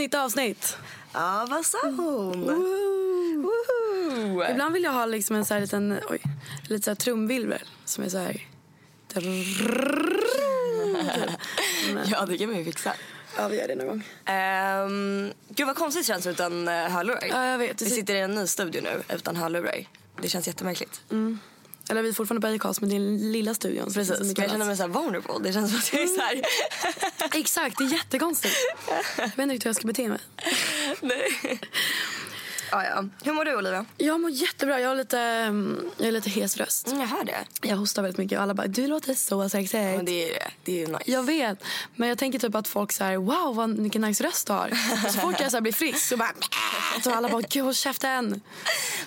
nytt avsnitt. Ja, vad sa hon? Woo. Woohoo. Ibland vill jag ha liksom en så här liten, oj, lite så här trumvirvel som är så här. Ja, det kan man ju fixa. Ja, vi gör det någon gång. Um, gud vad konstigt känns det utan uh, hörlurar. Ja, jag vet. Vi sitter i en ny studio nu utan hörlurar. Det känns jättemärkligt. Eller vi är fortfarande på Acast men det är den lilla studion. Precis, jag känner mig så här vulnerable. Det känns som att jag är så här... Exakt, det är jättekonstigt. Jag vet inte hur jag ska bete mig. Nej. Ja, ja. Hur mår du Olivia? Jag mår jättebra. Jag har lite, mm, jag har lite hes röst. Mm, jag hör det. Jag hostar väldigt mycket och alla bara du låter så sexigt. Men det är det. Det är ju nice. Jag vet, men jag tänker typ att folk säger wow vad vilken nice röst du har. Så fort jag så här blir frisk så bara så alla bara gud håll käften.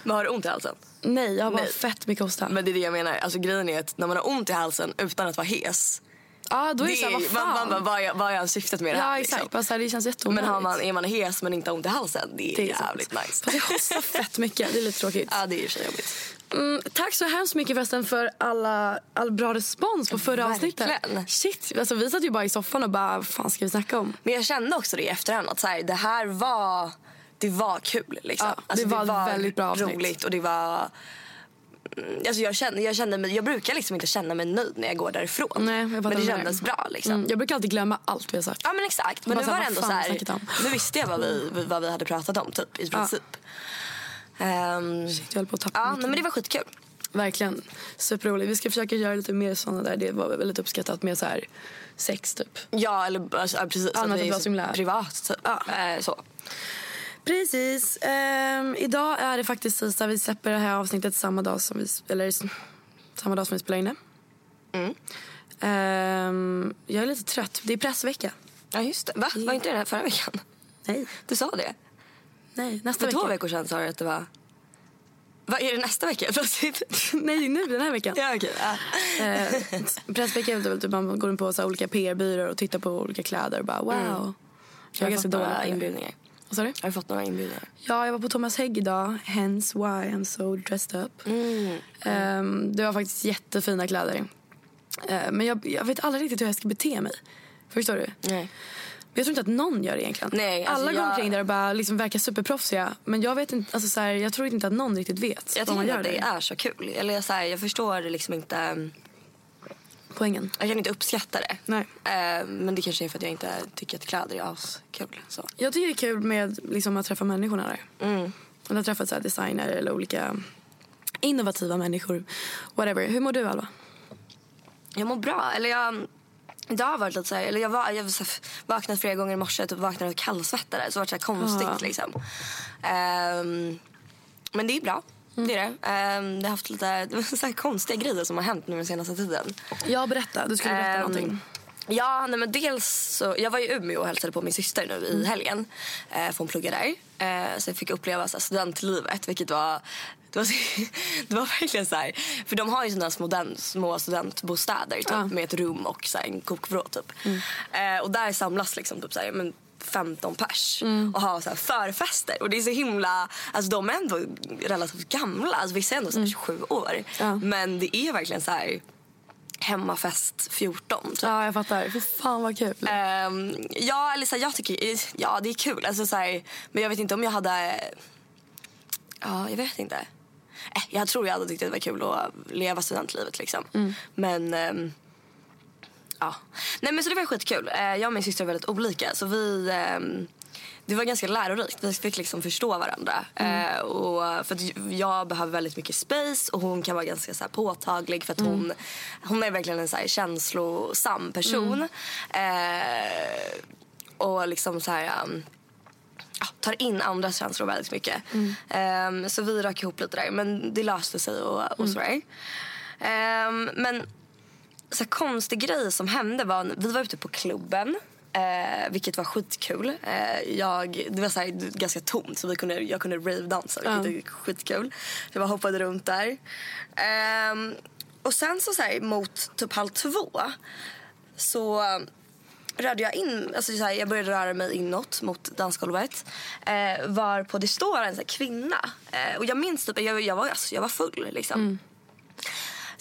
Men har du ont i halsen? Nej, jag har bara Nej. fett mycket hosta. Men det är det jag menar. Alltså grejen är att när man har ont i halsen utan att vara hes. Ja, då är det, Det så här, vad fan. man, man, bara, vad, är, vad är syftet med det här? ja, exakt. liksom? Bara så här, det känns jätteonödigt. Men har man, är man hes men inte har ont i halsen, det är, Det är sant. jävligt nice. Fast jag hostar fett mycket. Det är lite tråkigt. Ja, det är ju jobbigt. Mm, tack så hemskt mycket förresten för alla, all bra respons på förra Verkligen. avsnittet. Shit, alltså vi satt ju bara i soffan och bara, vad fan ska vi snacka om? Men jag kände också det i efterhand att så här, det här var, det var kul. Liksom. Ja, det var ett väldigt bra avsnitt. roligt och det var... mm, Alltså jag, kände, jag, kände mig, jag brukar liksom inte känna mig nöjd när jag går därifrån. Nej, men det kändes bra. Liksom. Mm, jag brukar alltid glömma allt vi har sagt. Ja men exakt. Men nu var det ändå så här, nu visste jag vad vi, vad vi hade pratat om typ i princip. Ehm, Shit, jag höll på att tappa ja, nej, men det var skitkul. Verkligen. Superroligt. Vi ska försöka göra lite mer sådana där. Det var väldigt uppskattat med så här sex typ. Ja, eller alltså, ja, precis. Annat att det vara är så himla- privat. Typ. Ja. Eh, så. Precis. Ehm, idag är det faktiskt tisdag. Vi släpper det här avsnittet samma dag som vi, eller, samma dag som vi spelar in det. Mm. Ehm, jag är lite trött. Det är pressvecka. Ja, just det. Va? Var inte det här förra veckan? Nej. Du sa det. Nej, nästa För två vecka. veckor sedan sa du att det var... Vad är det nästa vecka plötsligt? Nej, nu den här veckan. ja, okej. Ja. Eh, pressvecka är väl typ man går in på så olika PR-byråer och tittar på olika kläder och bara wow. Jag Jag har ganska fått dålig några på det. inbjudningar. Vad sa du? Har du fått några inbjudningar? Ja, jag var på Thomas Hägg idag. Hence why I'm so dressed up. Mm. Ehm, det var faktiskt jättefina kläder. Eh, men jag, jag vet aldrig riktigt hur jag ska bete mig. Förstår du? Nej. Men Jag tror inte att någon gör det egentligen. Nej, alltså Alla går jag- omkring där och bara liksom verkar superproffsiga. Men jag vet inte, alltså så här, jag tror inte att någon riktigt vet Jag vad man tycker att det där. är så kul. Eller så här, jag förstår liksom inte... Poängen. Jag kan inte uppskatta det. Nej. Eh, men det kanske är för att jag inte tycker att kläder är askul. Så. Jag tycker det är kul med liksom, att träffa människorna där. Mm. Jag har träffat så här, designer eller olika innovativa människor. Whatever. Hur mår du Alva? Jag mår bra. Eller jag... Idag har varit lite så här, eller jag, var, jag var så här, vaknat flera gånger i morse typ vaknade och kallsvettade. Så det var så konstigt Ja. liksom. Ehm, men det är bra. Det är det. Ehm, det har haft lite så konstiga grejer som har hänt nu den senaste tiden. Jag berätta. Du skulle berätta Ehm, någonting. Ja, nej men dels så, jag var i Umeå och hälsade på min syster nu Mm. i helgen. Eh, för hon pluggar där. Eh, så jag fick uppleva så här, studentlivet vilket var det var, det var verkligen så här, för de har ju sådana små, små studentbostäder typ, Ja. Mm. med ett rum och så här, en kokvrå typ. Eh, och där samlas liksom typ så här, men 15 pers Mm. och har så här förfester. Och det är så himla, alltså de är ändå relativt gamla, alltså vissa är ändå så här 27 år. Mm. Ja. Men det är verkligen så här hemmafest 14 typ. Ja, jag fattar. Fy fan vad kul. Ehm, ja, eller så här, jag tycker ja, det är kul. Alltså, så här, men jag vet inte om jag hade... Ja, jag vet inte. Eh, jag tror jag hade tyckt att det var kul att leva studentlivet. Liksom. Men... ehm, ja. Nej, men så det var skitkul. Eh, jag och min syster är väldigt olika. Så vi... ehm, det var ganska lärorikt. Vi fick liksom förstå varandra. Eh, och för jag behöver väldigt mycket space och hon kan vara ganska så påtaglig för att hon, hon är verkligen en så här känslosam person. Eh, och liksom så här... um, ja, tar in andras känslor väldigt mycket. Ehm, så vi rök ihop lite där. Men det löste sig och, och sådär. Ehm, men så konstig grej som hände var vi var ute på klubben. Eh, vilket var skitkul. Eh, jag, det var så här, ganska tomt så vi kunde, jag kunde rave-dansa vilket är skitkul. Jag bara hoppade runt där. Ehm, och sen så, så här, mot typ halv två så rörde jag in, alltså så här, jag började röra mig inåt mot dansgolvet. Eh, var på det står en så här, kvinna. Eh, och jag minns typ, jag, jag, var, alltså, jag var full liksom.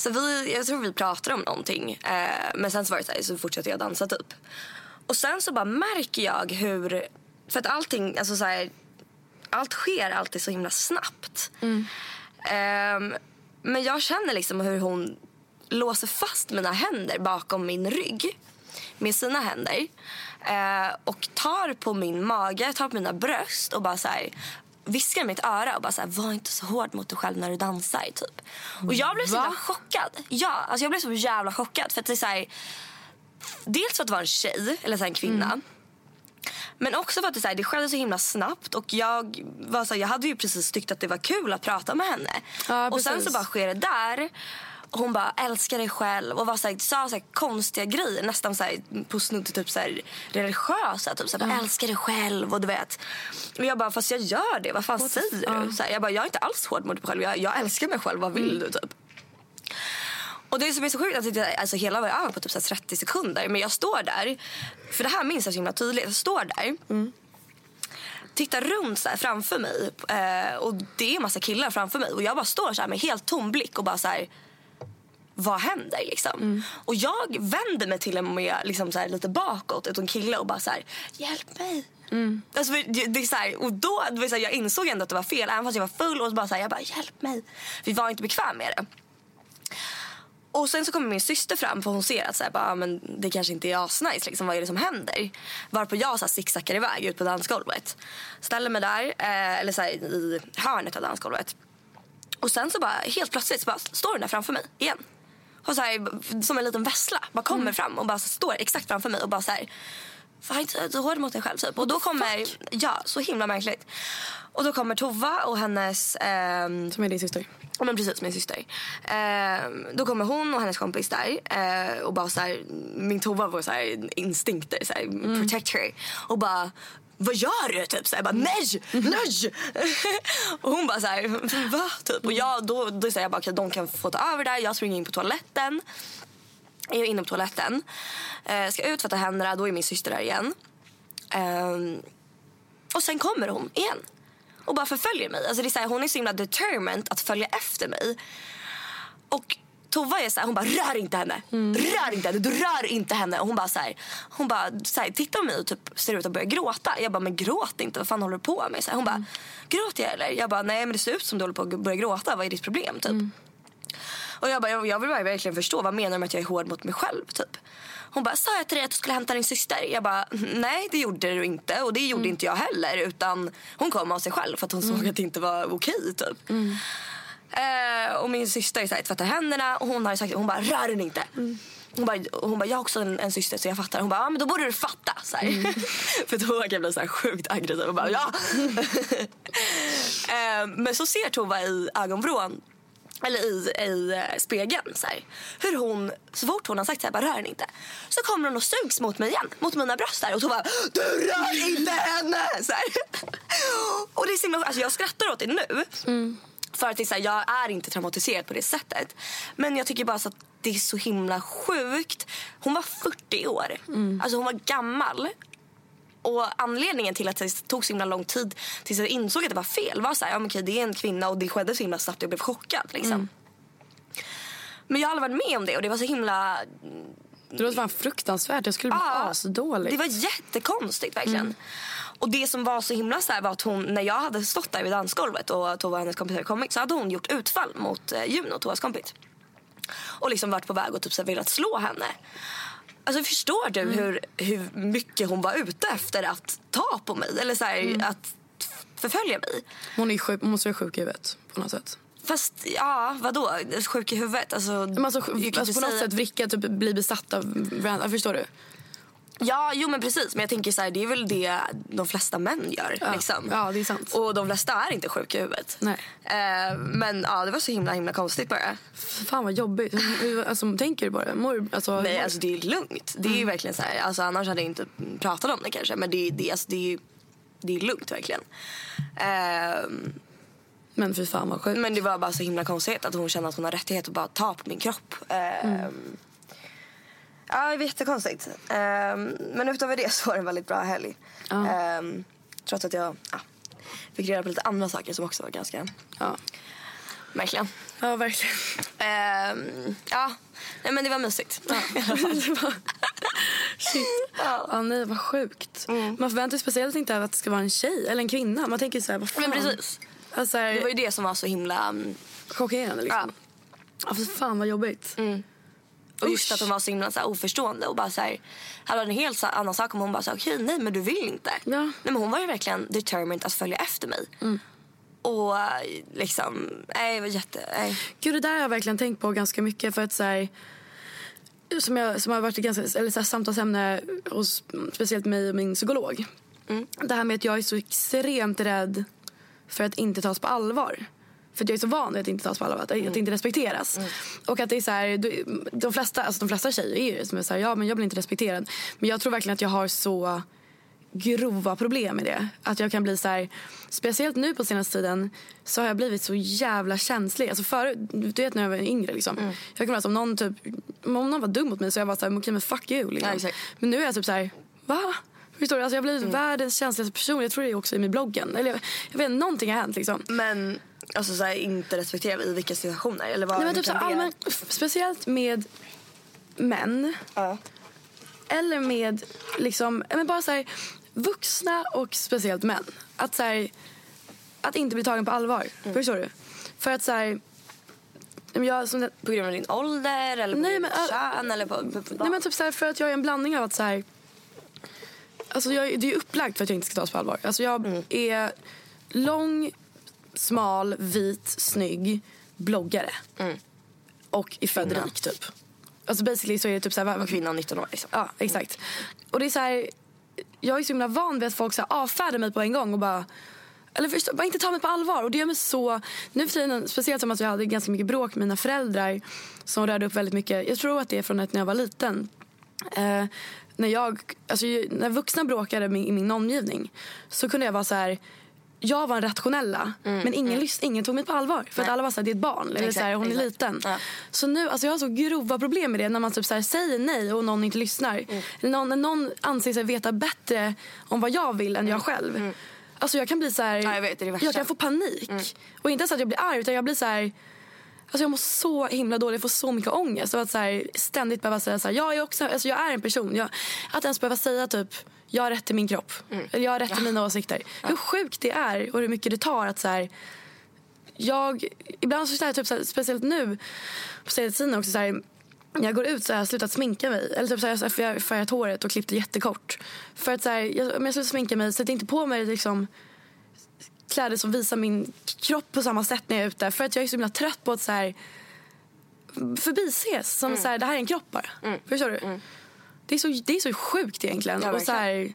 Så vi, jag tror vi pratade om någonting. Eh, men sen så var det så, här, så fortsatte jag dansa typ. Och sen så bara märker jag hur För att allting, alltså så här, allt sker alltid så himla snabbt. Ehm, men jag känner liksom hur hon låser fast mina händer bakom min rygg med sina händer. Eh, och tar på min mage, tar på mina bröst och bara så här viskar i mitt öra och bara så här, var inte så hård mot dig själv när du dansar. Typ. Och jag blev så jävla chockad. Ja, alltså jag blev så jävla chockad. För att det är så här, dels för att det var en tjej, eller så en kvinna. Men också för att det, så här, det skedde så himla snabbt och jag, var så här, jag hade ju precis tyckt att det var kul att prata med henne. Ja, och sen så bara sker det där. Hon bara älskar dig själv och var så här, sa så här, konstiga grejer nästan så här, på snudd till typ så här, religiösa. Typ så här, bara, älskar dig själv och du vet. Och jag bara fast jag gör det, vad fan säger du? Så här, jag bara jag är inte alls hård mot mig själv, jag, jag älskar mig själv, vad vill du typ? Och det som är så sjukt att det, alltså hela var över på typ så här 30 sekunder. Men jag står där, för det här minns jag så himla tydligt. Jag står där, tittar runt så framför mig eh, och det är en massa killar framför mig. Och jag bara står så med helt tom blick och bara så här vad händer liksom? Och jag vänder mig till och med liksom så här, lite bakåt en kille och bara så här, hjälp mig. Alltså, för det, det är så här, och då, det var så här, jag insåg ändå att det var fel även fast jag var full och så bara så här, jag bara hjälp mig. Vi var inte bekväm med det. Och sen så kommer min syster fram för hon ser att så här, bara, ah, men det kanske inte är asnice. Liksom, vad är det som händer? Varpå jag så här, zigzaggar iväg ut på dansgolvet. Ställer mig där, eh, eller så här, i hörnet av dansgolvet. Och sen så bara helt plötsligt så bara står den där framför mig igen. Och så här, som en liten vessla. Bara kommer fram och bara står exakt framför mig och bara så här. Var inte så hård mot dig själv typ. Och då kommer, ja så himla märkligt. Och då kommer Tova och hennes ehm, Som är din syster. Ja men precis, min syster. Eh, då kommer hon och hennes kompis där eh, och bara så här, min Tova var så här instinkter, så här, protect her. Och bara, vad gör du? Typ så här, bara, nej, nej! och hon bara så här, va? Typ. Och jag, då, då säger jag bara, okay, de kan få ta över där. Jag springer in på toaletten. Jag är inne på toaletten. Eh, ska ut för att ta händerna, då är min syster där igen. Ehm, och sen kommer hon igen och bara förföljer mig. Alltså det är så här, hon är så himla determined att följa efter mig. Och Tova är så här, hon bara rör inte henne. Rör inte henne, du rör inte henne. Och hon bara så här, hon bara så här, tittar på mig och typ ser ut att börja gråta. Jag bara, men gråt inte, vad fan håller du på med? Så här, hon bara, gråter jag eller? Jag bara, nej men det ser ut som du håller på att börja gråta, vad är ditt problem? Typ. Och jag bara, jag, vill bara verkligen förstå, vad menar du med att jag är hård mot mig själv? Typ. Hon bara, sa jag till dig att du skulle hämta din syster? Jag bara, nej det gjorde du inte och det gjorde inte jag heller. Utan hon kom av sig själv för att hon såg att det inte var okej typ. Eh, och min syster så här, tvättar händerna och hon har sagt, hon bara, rör den inte. Hon bara, hon bara, jag har också en, en syster så jag fattar. Hon bara, ja men då borde du fatta. Så här. för då kan jag bli så här sjukt aggressiv och bara, ja. eh, men så ser Tova i ögonvrån eller i, i eh, spegeln så här, hur hon, så fort hon har sagt så här, bara rör inte. Så kommer hon och sugs mot mig igen, mot mina bröst där och bara, du rör inte henne! Så här. Och det är så himla, alltså jag skrattar åt det nu. För att det är så här, jag är inte traumatiserad på det sättet. Men jag tycker bara så att det är så himla sjukt. Hon var 40 år. Alltså hon var gammal. Och anledningen till att det tog så himla lång tid tills jag insåg att det var fel var så här, ja, men okej, det är en kvinna och det skedde så himla snabbt och jag blev chockad. Liksom. Men jag har aldrig varit med om det och det var så himla Det låter fan fruktansvärt. Jag skulle bli Ja, asdålig. Det var jättekonstigt verkligen. Och det som var så himla så här var att hon, när jag hade stått där vid dansgolvet och Tova och hennes kompisar hade kommit så hade hon gjort utfall mot eh, Juno, Tovas kompis. Och liksom varit på väg och typ så här velat slå henne. Alltså förstår du hur, hur mycket hon var ute efter att ta på mig? Eller så här, att förfölja mig. Hon, är sjuk, hon måste vara sjuk i huvudet på något sätt. Fast ja, vadå? Sjuk i huvudet? Alltså, Men alltså, alltså på något säga- sätt vricka, typ bli besatt av varandra. Förstår du? Ja, jo men precis. Men jag tänker så här, det är väl det de flesta män gör. Ja. Liksom. Ja, det är sant. Och de flesta är inte sjuka i huvudet. Nej. Eh, men ja, det var så himla himla konstigt bara. Fan vad jobbigt. Alltså, tänker du bara? Mår, alltså, Nej, mår- alltså det är lugnt. Det är ju verkligen så här, alltså annars hade jag inte pratat om det kanske. Men det, det, alltså, det, är, det är lugnt verkligen. Ehm, Men fy fan vad sjukt. men det var bara så himla konstigt att hon kände att hon har rättighet att bara ta på min kropp. Ehm, Ja, det var jättekonstigt. Ehm, men utöver det så var det en väldigt bra helg. Ja. Ehm, trots att jag ja, fick reda på lite andra saker som också var ganska Ja, märkliga. ja verkligen. Ehm, ja, nej, men det var mysigt. Var- Shit. Ja. nej, vad sjukt. Man förväntar sig speciellt inte att det ska vara en tjej eller en kvinna. Man tänker så här, vad fan. Men precis. Alltså, Det var ju det som var så himla... um, chockerande liksom. Ja. för fan vad jobbigt. Och just Usch. att hon var så himla så här, oförstående och bara så här, hade varit en helt annan sak om hon bara sa okej nej men du vill inte. Ja. Nej men hon var ju verkligen determined att följa efter mig. Och eh, liksom, nej det var jätte, nej. Gud, det där har jag verkligen tänkt på ganska mycket. För att så här, som, jag, som har varit ganska, eller så här, samtalsämne hos speciellt mig och min psykolog. Det här med att jag är så extremt rädd för att inte tas på allvar. För jag är så van vid att inte tas på allvar, att, att inte respekteras. Och att det är så här, de, flesta, alltså de flesta tjejer är ju som är så här, ja men jag blir inte respekterad. Men jag tror verkligen att jag har så grova problem med det. Att jag kan bli så här, speciellt nu på senaste tiden så har jag blivit så jävla känslig. Alltså förut, du vet när jag var yngre liksom. Mm. Jag kan vara om någon typ, om någon var dum mot mig så jag var så här, okej men fuck you liksom. Ja. Men nu är jag typ så här, va? Förstår du? Alltså jag har blivit världens känsligaste person. Jag tror det är också i min bloggen. Eller jag, jag vet någonting har hänt liksom. Men alltså så här, inte respektera i vilka situationer? Eller vad, Nej, men typ så allmän, speciellt med män. Ja. Eller med liksom, men bara så här, vuxna och speciellt män. Att, så här, att inte bli tagen på allvar. Mm. Förstår du? För att så här, jag, som På grund av din ålder eller på Nej, men, ditt kön eller på, på, på nej, men typ så här, för att jag är en blandning av att så här, alltså jag, det är ju upplagt för att jag inte ska tas på allvar. Alltså jag Mm. är lång, smal, vit, snygg bloggare. Mm. Och är född Kvinna. rik typ. Alltså basically så är det typ så här, vad- kvinnan 19 år liksom. Ja, exakt. Och det är så här, jag är så himla van vid att folk så avfärdar mig på en gång och bara eller förstå, bara inte ta mig på allvar. Och det gör mig så... Nu för tiden, speciellt som att jag hade ganska mycket bråk med mina föräldrar som rörde upp väldigt mycket. Jag tror att det är från att när jag var liten. Eh, när, jag, alltså, när vuxna bråkade i min omgivning så kunde jag vara så här... Jag var den rationella, men ingen, lys- ingen tog mig på allvar. För att alla var så här, det är ett barn, eller Exakt, så här, hon är liten. Ja. Så nu, alltså jag har så grova problem med det när man typ så här säger nej och någon inte lyssnar. Eller någon, när någon anser sig veta bättre om vad jag vill än jag själv. Alltså jag kan bli så här, Ja, jag vet, jag kan få panik. Och inte ens att jag blir arg utan jag blir så här Alltså jag mår så himla dåligt, jag får så mycket ångest. Och att så här, ständigt behöva säga så här, jag är, också, alltså jag är en person. Jag, att ens behöva säga typ, jag har rätt till min kropp. Eller jag har rätt till mina åsikter. Hur sjukt det är och hur mycket det tar att så här, jag, ibland så känner jag typ så här, speciellt nu på senaste tiden också så här, när jag går ut så har jag slutat sminka mig. Eller typ så här, jag har färgat håret och klippt det jättekort. För att så här, jag, om jag slutar sminka mig, sätter inte på mig liksom kläder som visar min kropp på samma sätt när jag är ute. För att jag är så himla trött på att så här, förbises. Som så här, det här är en kropp bara. Förstår du? Det, är så, det är så sjukt egentligen. Ja, och så här,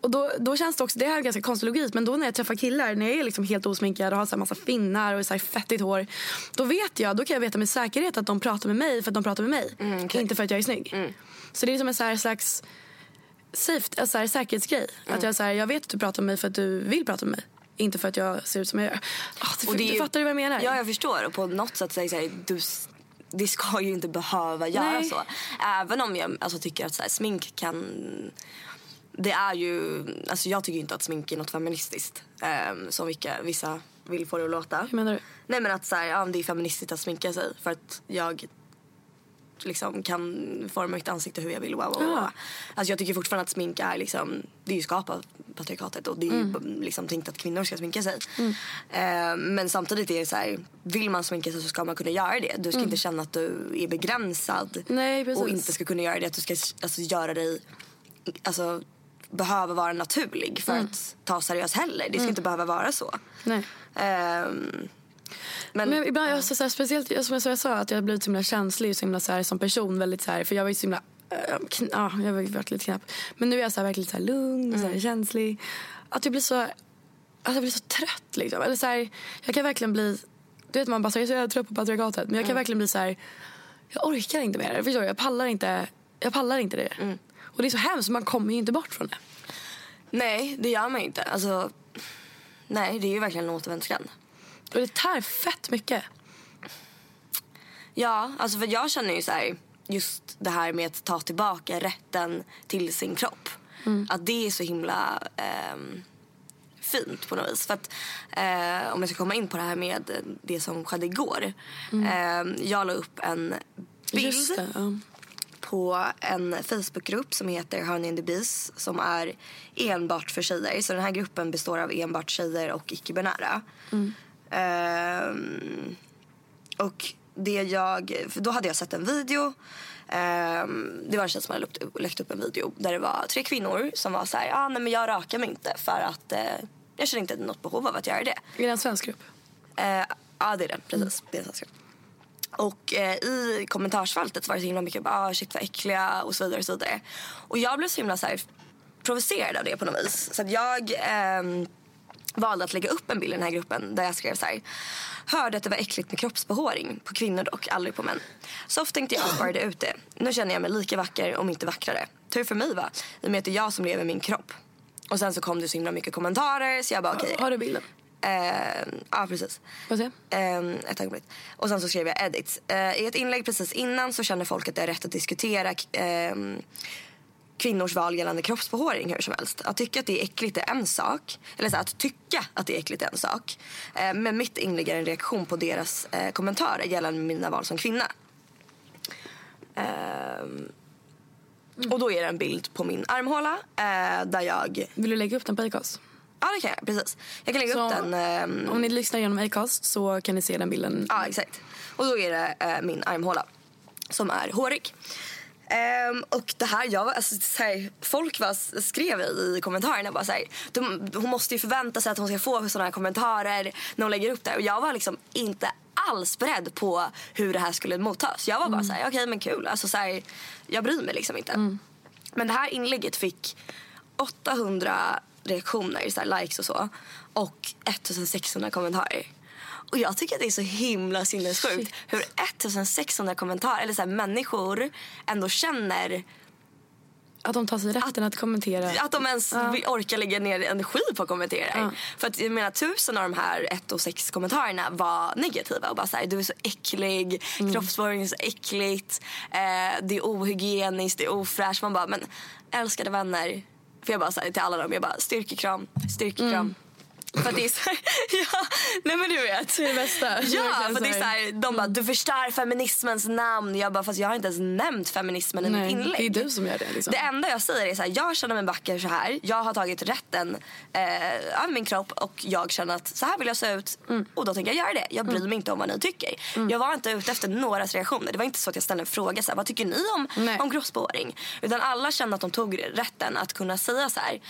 och då, då känns det också, det här är ganska konstig logik, men då när jag träffar killar, när jag är liksom helt osminkad och har så massa finnar och så här fettigt hår. Då vet jag, då kan jag veta med säkerhet att de pratar med mig för att de pratar med mig. Inte för att jag är snygg. Så det är som en så här slags safe, alltså så här, säkerhetsgrej. Att jag, så här, jag vet att du pratar med mig för att du vill prata med mig. Inte för att jag ser ut som jag gör. Är du ju- fattar du vad jag menar? Ja, jag förstår. Och på något sätt så här, du, det ska ju inte behöva göra Nej. så. Även om jag alltså, tycker att så här, smink kan... Det är ju... Alltså, jag tycker inte att smink är något feministiskt. Um, som vilka, vissa vill få det att låta. Hur menar du? Nej men att så här, ja, det är feministiskt att sminka sig. För att jag liksom kan forma mitt ansikte hur jag vill. Wow, wow, wow. Ja. Alltså jag tycker fortfarande att smink är liksom, det är ju skapat patriarkatet och det är ju Mm. liksom tänkt att kvinnor ska sminka sig. Eh, men samtidigt är det så här, vill man sminka sig så ska man kunna göra det. Du ska inte känna att du är begränsad. Mm. Nej, och inte ska kunna göra det. Att du ska alltså, göra dig, alltså behöva vara naturlig för Mm. att ta seriös heller. Det ska inte behöva vara så. Nej. Ehm, men, Men ibland, jag, så här, speciellt som jag, som jag sa, att jag har blivit så himla känslig och så himla så här, som person. Väldigt så här, för jag var ju så himla, äh, kn- ja, jag har varit lite knapp. Men nu är jag så här, verkligen så här, lugn och så här, känslig. Att jag blir så, att jag blir så trött liksom. Eller så här, jag kan verkligen bli, du vet man bara så, jag är så jävla trött på patriarkatet. Men jag kan verkligen bli så här, jag orkar inte mer. Förstår du? Jag pallar inte, jag pallar inte det. Och det är så hemskt, man kommer ju inte bort från det. Nej, det gör man inte. Alltså, nej, det är ju verkligen en återvändsgränd. Och det tär fett mycket. Ja, alltså för jag känner ju så här, just det här med att ta tillbaka rätten till sin kropp. Att det är så himla ehm, fint på något vis. För att eh, om jag ska komma in på det här med det som skedde igår. Eh, jag la upp en bild det. Ja. på en Facebookgrupp som heter Honey and the Bees som är enbart för tjejer. Så den här gruppen består av enbart tjejer och icke-binära. Ehm, och det jag, för då hade jag sett en video. Ehm, det var en tjej som hade lagt upp, en video där det var tre kvinnor som var så här, ah, nej men jag rakar mig inte för att eh, jag känner inte något behov av att göra det. Är det en svensk grupp? Eh, ja, det är den. Precis. Det är en svensk. Och eh, i kommentarsfältet var det så himla mycket bara, ah, shit vad äckliga och så vidare. Och så vidare. Och jag blev så himla så här, provocerad av det på något vis. Så jag ehm, valde att lägga upp en bild i den här gruppen där jag skrev så här. Hörde att det var äckligt med kroppsbehåring på kvinnor och aldrig på män. Så ofta tänkte jag och sparade ut det. Nu känner jag mig lika vacker om inte vackrare. Tur för mig va, i och med att det är jag som lever min kropp. Och sen så kom det så himla mycket kommentarer så jag bara okej. Har du bilden? Eh, ja, precis. Jag se? Eh, ett ögonblick. Och sen så skrev jag edit. Eh, I ett inlägg precis innan så känner folk att det är rätt att diskutera eh, kvinnors val gällande kroppsbehåring hur som helst. Att tycka att det är äckligt är en sak. Eller så här, att tycka att det är äckligt är en sak. Eh, men mitt inlägg är en reaktion på deras eh, kommentarer gällande mina val som kvinna. Ehm, Och då är det en bild på min armhåla eh, där jag... Vill du lägga upp den på Acast? Ja, det kan jag. Precis. Jag kan lägga Så- upp den. ehm, Om ni lyssnar genom Acast så kan ni se den bilden. Ja, exakt. Och då är det eh, min armhåla som är hårig. Ehm, och det här, jag alltså, så här, folk var, skrev i kommentarerna bara så här, de, hon måste ju förvänta sig att hon ska få sådana här kommentarer när hon lägger upp det. Och jag var liksom inte alls beredd på hur det här skulle mottas. Jag var bara så här, okej men kul. Alltså, så här, jag bryr mig liksom inte. Men det här inlägget fick 800 reaktioner, så likes och så. Och 1600 kommentarer. Och jag tycker att det är så himla sinnessjukt Shit. hur 1600 kommentarer, eller så här, människor ändå känner Att de tar sig rätten att kommentera. att de ens Ja. orkar lägga ner energi på att kommentera. Ja. För att jag menar tusen av de här 1 och 6 kommentarerna var negativa och bara såhär, du är så äcklig, Mm. kroppsbehåring är så äckligt, eh, det är ohygieniskt, det är ofräscht. Man bara, men älskade vänner. För jag bara såhär till alla dem, jag bara styrkekram, styrkekram. Mm. För att det är såhär, ja, nej men du vet. Det är det bästa. Ja, för det är så så här. här, de bara, du förstör feminismens namn. Jag bara, fast jag har inte ens nämnt feminismen i mitt Nej, inlägg. det är du som gör det. Liksom. Det enda jag säger är så här, jag känner mig vacker så här. Jag har tagit rätten eh, av min kropp och jag känner att så här vill jag se ut. Mm. Och då tänker jag göra det. Jag bryr mig inte om vad ni tycker. Jag var inte ute efter någras reaktioner. Det var inte så att jag ställde en fråga så här, vad tycker ni om, Nej. om kroppsbehåring? Utan alla kände att de tog rätten att kunna säga så här.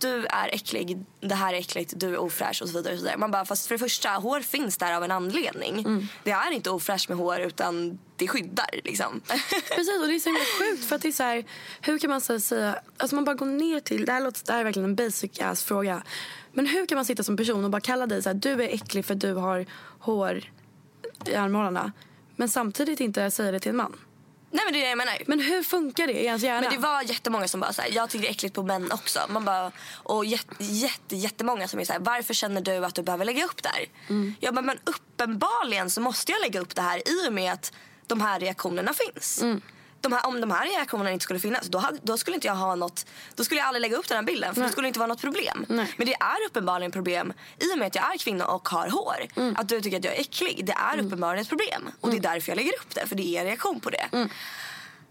Du är äcklig, det här är äckligt, du är ofräsch och så vidare. Och så vidare. Man bara, fast för det första, hår finns där av en anledning. Mm. Det är inte ofräscht med hår utan det skyddar liksom. Precis, och det är så himla sjukt. För att det är så här, hur kan man så säga... Alltså man bara går ner till... Det här, låter, det här är verkligen en basic ass fråga. Men hur kan man sitta som person och bara kalla dig så här, du är äcklig för du har hår i armhålorna. Men samtidigt inte säga det till en man. Nej men det är det jag menar. Men hur funkar det i ens hjärna? Men det var jättemånga som bara såhär, jag tycker det är äckligt på män också. Man bara, och jätte, jätte, jättemånga som är såhär, varför känner du att du behöver lägga upp det här? Jag bara, men uppenbarligen så måste jag lägga upp det här i och med att de här reaktionerna finns. De här, om de här reaktionerna inte skulle finnas, då, hade, då skulle inte jag ha något, då skulle jag aldrig lägga upp den här bilden för det skulle inte vara något problem. Nej. Men det är uppenbarligen problem i och med att jag är kvinna och har hår. Att du tycker att jag är äcklig, det är uppenbarligen ett problem. Och det är därför jag lägger upp det, för det är en reaktion på det.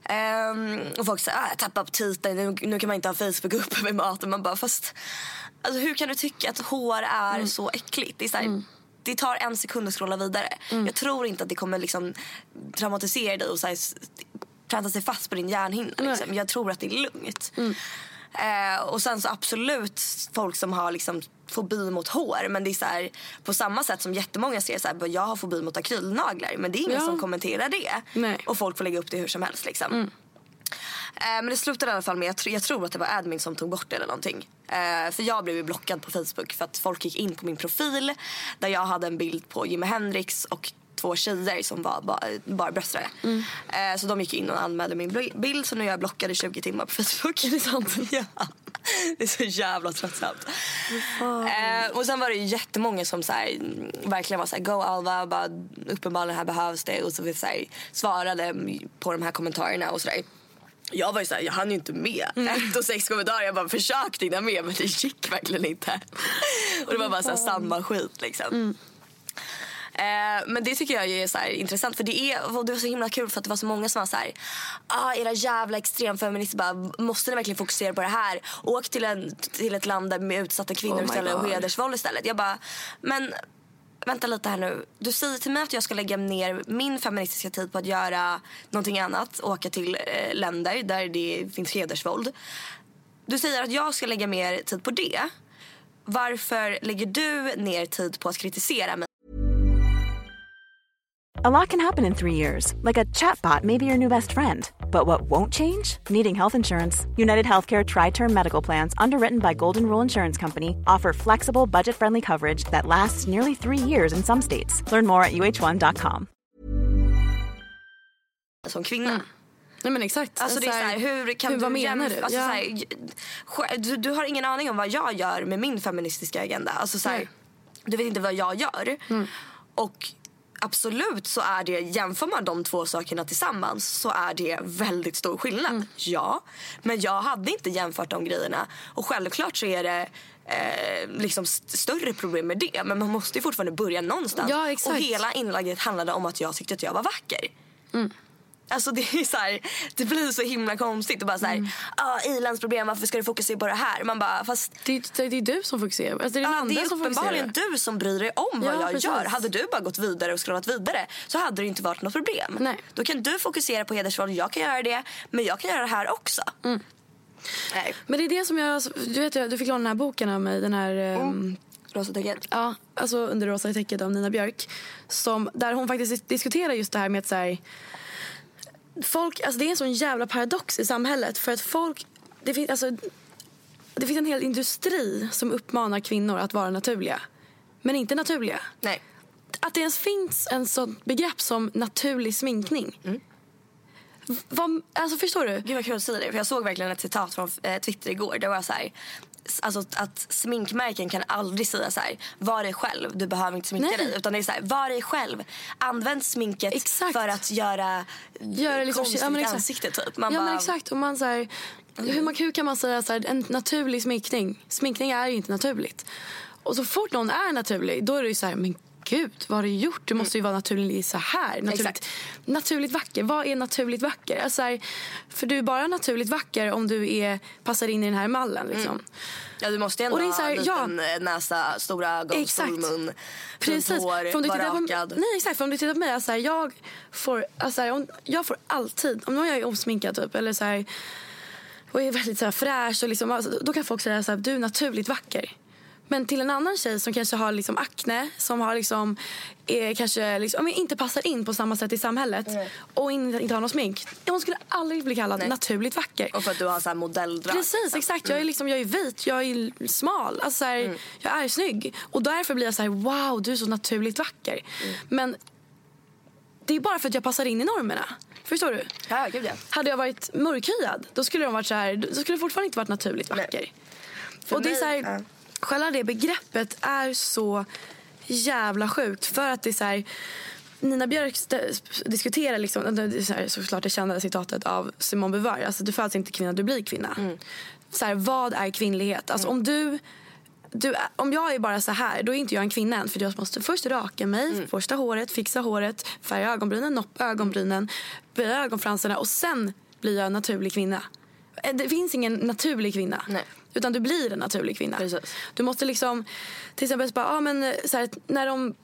Ehm, och folk säger att jag tappar aptiten, nu, nu kan man inte ha Facebook uppe med maten. Man bara, fast alltså, hur kan du tycka att hår är så äckligt? Det, är så här, det tar en sekund att scrolla vidare. Jag tror inte att det kommer liksom traumatisera dig och så här, pränta sig fast på din hjärnhinna. Liksom. Jag tror att det är lugnt. Eh, och sen så absolut folk som har liksom fobi mot hår. Men det är så här, på samma sätt som jättemånga ser så här, jag har fobi mot akrylnaglar. Men det är ingen Ja. som kommenterar det. Nej. Och folk får lägga upp det hur som helst. Liksom. Eh, men det slutade i alla fall med, jag, tr- jag tror att det var admin som tog bort det eller någonting. Eh, för jag blev ju blockad på Facebook för att folk gick in på min profil där jag hade en bild på Jimi Hendrix och två tjejer som var ba- bara bröstare. Eh, så de gick in och anmälde min bild så nu är jag blockad i 20 timmar på Facebook. Är det sant? ja. Det är så jävla tröttsamt. Eh, och sen var det jättemånga som så här, mm, verkligen var så här, go Alva, bara, uppenbarligen här behövs det. Och så, så här, svarade på de här kommentarerna och sådär. Jag var ju såhär, jag hann ju inte med. Ett och sex kommentarer, jag bara försökte hinna med men det gick verkligen inte. Och det var bara så samma skit liksom. Eh, men det tycker jag är så här intressant för det, är, det var så himla kul för att det var så många som var så här, ah, era jävla extremfeminister bara, måste ni verkligen fokusera på det här? Åk till, en, till ett land där med utsatta kvinnor Oh istället och hedersvåld istället. Jag bara, men vänta lite här nu. Du säger till mig att jag ska lägga ner min feministiska tid på att göra någonting annat. Åka till eh, länder där det finns hedersvåld. Du säger att jag ska lägga mer tid på det. Varför lägger du ner tid på att kritisera mig? A lot can happen in three years, like a chatbot may be your new best friend. But what won't change? Needing health insurance. United Healthcare Tri Term Medical Plans, underwritten by Golden Rule Insurance Company, offer flexible, budget friendly coverage that lasts nearly three years in some states. Learn more at uh1.com. som kvinna. Nej men exakt. Alltså det är så här, hur kan hur, du vad menar du? Alltså Ja. så här, du? Du har ingen aning om vad jag gör med min feministiska agenda. Alltså så här, du vet inte vad jag gör. Mm. Och absolut så är det, jämför man de två sakerna tillsammans så är det väldigt stor skillnad. Mm. Ja, men jag hade inte jämfört de grejerna. Och självklart så är det eh, liksom st- större problem med det. Men man måste ju fortfarande börja någonstans. Ja, exakt. Och hela inlägget handlade om att jag tyckte att jag var vacker. Alltså det är så här, det blir så himla konstigt och bara så här, Mm. ah, ilandsproblem, varför ska du fokusera på det här? Man bara, fast Det, det, det är du som fokuserar. Alltså det är andra det är uppenbarligen du som bryr dig om vad Ja, jag precis. gör. Hade du bara gått vidare och scrollat vidare så hade det inte varit något problem. Nej. Då kan du fokusera på hedersvåld, jag kan göra det, men jag kan göra det här också. Mm. Nej. Men det är det som jag... Du vet du fick låna den här boken av mig. Den här... ehm, Rosa täcket. Ja, alltså Under rosa täcket av Nina Björk. Som, där hon faktiskt diskuterar just det här med att så här, folk, alltså det är en sån jävla paradox i samhället. För att folk, det finns, alltså, det finns en hel industri som uppmanar kvinnor att vara naturliga. Men inte naturliga. Nej. Att det ens finns en sån begrepp som naturlig sminkning. V- Vad, alltså förstår du? Gud vad kul att säga det. För jag såg verkligen ett citat från eh, Twitter igår. Det var så här, alltså att sminkmärken kan aldrig säga så här, var dig själv, du behöver inte sminka Nej. dig. Utan det är så här, var dig själv. Använd sminket Exakt. för att göra, Göra liksom- konstigt ja, men exakt. ansiktet typ. Man ja bara, men exakt. Och man, så här, hur, man, hur kan man säga så här, en naturlig sminkning? Sminkning är ju inte naturligt. Och så fort någon är naturlig då är det ju så här, men gud vad har du gjort? Du måste ju vara naturlig så här. Naturligt, Exakt. naturligt vacker. Vad är naturligt vacker? Alltså så här, för du är bara naturligt vacker om du är, passar in i den här mallen. Liksom. Ja du måste ju ändå Och det är så här, ha ja. liten eh, näsa, stora ögon, Exakt. stor mun, Precis. hår, För vara rakad. nej exakt, för om du tittar på mig, alltså, här, jag, får, alltså, här, om, jag får alltid, om jag är osminkad typ eller så här, och är väldigt så här, fräsch och liksom, alltså, då kan folk säga så här, du är naturligt vacker. Men till en annan tjej som kanske har liksom akne, som har liksom, är, kanske liksom, inte passar in på samma sätt i samhället och inte, inte har någon smink. Hon skulle aldrig bli kallad Nej. naturligt vacker. Och för att du har så här modelldrag. Precis, exakt. Jag är, liksom, jag är vit, jag är smal. Alltså, så här, Jag är snygg. Och därför blir jag så här, wow, du är så naturligt vacker. Men det är bara för att jag passar in i normerna. Förstår du? Ja, gud ja. Hade jag varit mörkhyad, då skulle de varit så här, då skulle det fortfarande inte varit naturligt vacker. Och det är så här, ja. Själva det begreppet är så jävla sjukt. För att det är så här, Nina Björk diskuterar liksom, det är så här, såklart det kända citatet av Simone Beauvoir. Alltså, du föds inte kvinna, du blir kvinna. Mm. Så här, vad är kvinnlighet? Alltså, om du du, om jag är bara så här, då är inte jag en kvinna än. För jag måste först raka mig, Mm. borsta håret, fixa håret, färga ögonbrynen, noppa ögonbrynen, böja ögonfransarna och sen blir jag en naturlig kvinna. Eh, Det finns ingen naturlig kvinna. Nej. Utan du blir en naturlig kvinna. Precis. Du måste liksom, till exempel bara, ah, men, så här, när de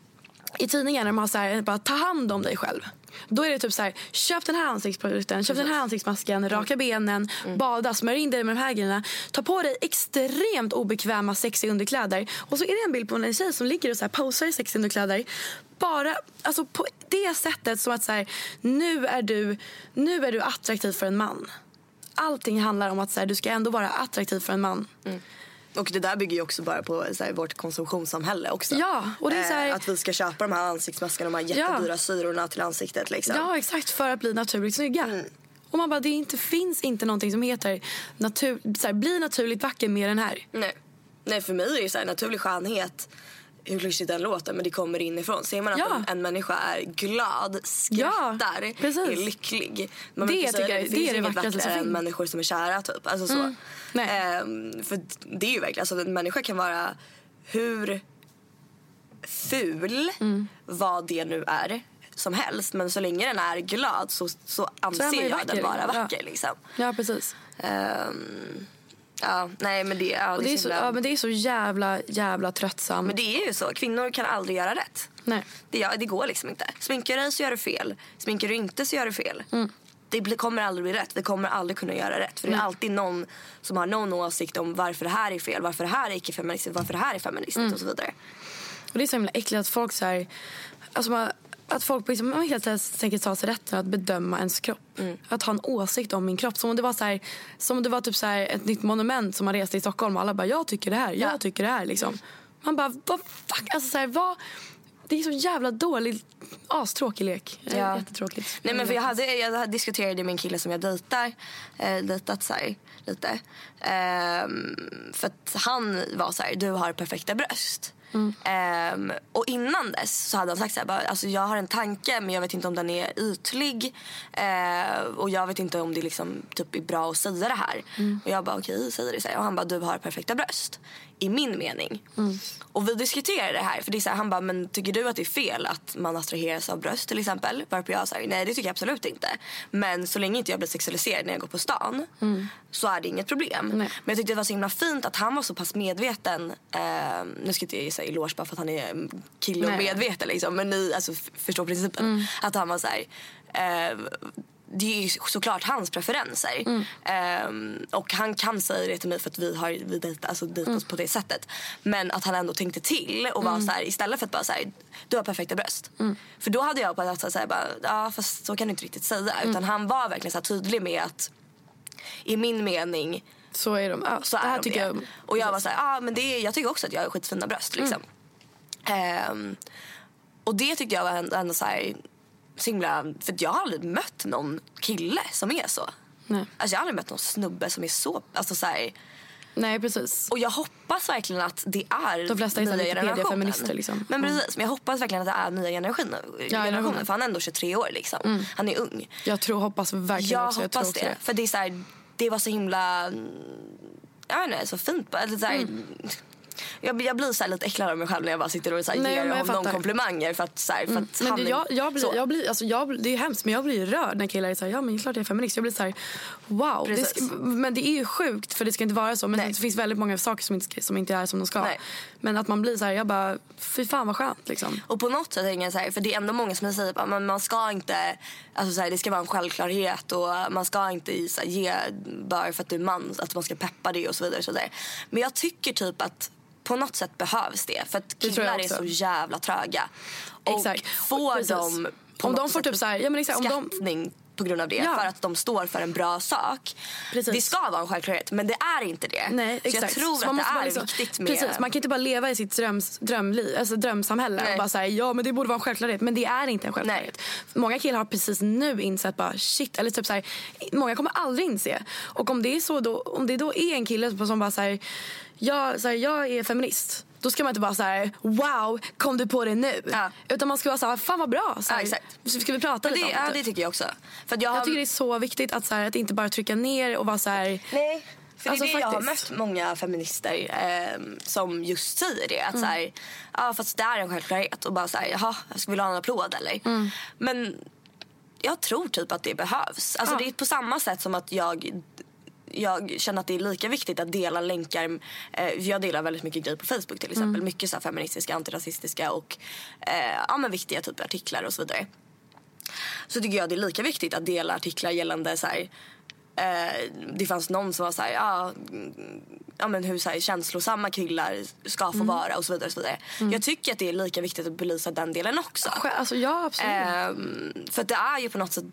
i tidningen när de har så här, bara ta hand om dig själv. Då är det typ så här, köp den här ansiktsprodukten, köp den här ansiktsmasken, raka benen, bada, smörj in dig med de här grejerna. Ta på dig extremt obekväma sexiga underkläder. Och så är det en bild på en tjej som ligger och så här posar i sexiga underkläder. Bara alltså på det sättet som att så här, nu, är du, nu är du attraktiv för en man. Allting handlar om att så här, du ska ändå vara attraktiv för en man. Och det där bygger ju också bara på så här, vårt konsumtionssamhälle också. Ja, och det är så här- eh, att vi ska köpa de här ansiktsmaskerna de här jättedyra Ja. syrorna till ansiktet liksom. Ja, exakt. För att bli naturligt snygga. Och man bara, det inte, finns inte någonting som heter natur, så här, bli naturligt vacker med den här. Nej. Nej, för mig är det så här, naturlig skönhet, hur klyschigt den låter, men det kommer inifrån. Ser man att Ja. en, en människa är glad, skrattar, Ja, är lycklig. Man Det brukar säga tycker jag- det det är det vackraste som finns. människor som är kära typ. Alltså så. Nej. Ehm, för det är ju verkligen, alltså en människa kan vara hur ful, Mm. vad det nu är som helst. Men så länge den är glad så, så anser ju jag den vara vacker. Liksom. Ja, precis. Ehm, ja, nej men det, ja, Och det, är så, ja, men det är så jävla, jävla tröttsamt. men det är ju så. Kvinnor kan aldrig göra rätt. Nej. Det, gör- det går liksom inte. Sminkar du dig så gör du fel. Sminkar du inte så gör du fel. Mm. Det kommer aldrig bli rätt. Vi kommer aldrig kunna göra rätt. För det är alltid någon som har någon åsikt om varför det här är fel, varför det här är icke-feministiskt, varför det här är feministiskt Mm. och så vidare. Och det är så himla äckligt att folk så här, alltså man, att folk liksom, man helt enkelt tar sig rätten att bedöma ens kropp. Mm. Att ha en åsikt om min kropp. Som om det var, så här, som om det var typ så här ett nytt monument som man reste i Stockholm och alla bara jag tycker det här, jag Ja. tycker det här liksom. Man bara vad fuck, alltså så här, vad, det är så jävla dålig, astråkig lek. Ja. Ja. Jättetråkigt. Nej, men för jag, hade, jag diskuterade med en kille som jag dejtar, eh, dejtat så här, lite. Ehm, för att han var så här, du har perfekta bröst. Ehm, och innan dess så hade han sagt så här, bara, alltså jag har en tanke men jag vet inte om den är ytlig. Eh, och jag vet inte om det liksom, typ är bra att säga det här. Och jag bara okej, säger det. Så här. Och han bara, du har perfekta bröst. I min mening. Och vi diskuterade det här. För det är så här, han bara, men tycker du att det är fel att man attraheras av bröst till exempel? Varpå jag säger nej det tycker jag absolut inte. Men så länge inte jag blir sexualiserad när jag går på stan så är det inget problem. Nej. Men jag tyckte det var så himla fint att han var så pass medveten. Eh, nu ska inte jag sig eloge bara för att han är en kille och Nej. medveten liksom. Men ni alltså, förstår principen. Att han var så här. Eh, det är ju såklart hans preferenser. Ehm, och han kan säga det till mig för att vi har vi dejtat, alltså dejtat på det sättet. Men att han ändå tänkte till och var så här, istället för att bara säga du har perfekta bröst. För då hade jag sätt så här, bara, ja fast så kan du inte riktigt säga. Utan han var verkligen så här tydlig med att i min mening Så är de. Ja, så det här är de tycker det. jag. Och jag var så här, ah, men det är, jag tycker också att jag har skitfina bröst liksom. Ehm, och det tyckte jag var ändå, ändå så här, så himla, för jag har aldrig mött någon kille som är så. Nej. Alltså jag har aldrig mött någon snubbe som är så, alltså så här, Nej, precis. och jag hoppas verkligen att det är De flesta är nya generationen. feminister, liksom. Men precis, men jag hoppas verkligen att det är nya generationen. generationen. För han är ändå 23 år liksom. Han är ung. Jag tror, hoppas verkligen Jag också. jag hoppas också det. För det är så här, det var så himla, mm, jag vet inte, så fint. Eller så här, Mm. Jag, jag blir så här lite äcklad av mig själv när jag bara sitter och så här, Nej, ger men honom komplimanger för att, så här, för att Men han det, är jag, jag så. blir, jag blir, alltså jag, det är hemskt men jag blir rörd när killar är såhär, ja men klart jag är feminist. Jag blir såhär, wow. Det ska, men det är ju sjukt för det ska inte vara så. Men Nej. det finns väldigt många saker som inte, som inte är som de ska. Nej. Men att man blir såhär, jag bara, fy fan vad skönt liksom. Och på något sätt tänker jag så här, för det är ändå många som säger att man ska inte, alltså så här, det ska vara en självklarhet och man ska inte så här, ge bara för att du är man, att man ska peppa det och så vidare. Och så vidare. Men jag tycker typ att på något sätt behövs det för att killar är så jävla tröga. Och Exakt. får Precis. de på Om de får typ så här, ja men exakt, om de, på grund av det Ja. för att de står för en bra sak. Precis. Det ska vara en självklarhet men det är inte det. Nej, så exakt. jag tror Så att det är liksom- viktigt med... Precis, man kan inte bara leva i sitt dröms, drömliv, alltså drömsamhälle Nej. och bara säga ja men det borde vara en självklarhet. Men det är inte en självklarhet. Många killar har precis nu insett bara shit, eller typ så här, många kommer aldrig inse. Och om det är så då, om det då är en kille som bara säger jag, så här, jag är feminist. Då ska man inte bara säga wow, kom du på det nu? Ja. Utan man ska vara så här, fan vad bra. Så här, Ja, exakt. Ska vi prata Men lite det, om ja, det? det typ? tycker jag också. För jag, har... Jag tycker det är så viktigt att, så här, att inte bara trycka ner och vara så här, Nej, för Alltså, det är det jag har mött många feminister eh, som just säger det. Att Mm. så här, ja, fast det är en självklarhet. Och bara så här, jaha, ska vi ha en applåd eller? Mm. Men jag tror typ att det behövs. Alltså Ja. det är på samma sätt som att jag jag känner att det är lika viktigt att dela länkar. Eh, jag delar väldigt mycket grejer på Facebook till exempel. Mm. Mycket så feministiska, antirasistiska och eh, ja, men viktiga av artiklar och så vidare. Så tycker jag det är lika viktigt att dela artiklar gällande så här, eh, det fanns någon som var så här, ja, mm, ja men hur så här, känslosamma killar ska få vara och så vidare. Och så vidare. Jag tycker att det är lika viktigt att belysa den delen också. alltså ja absolut. Ehm, för att det är ju på något sätt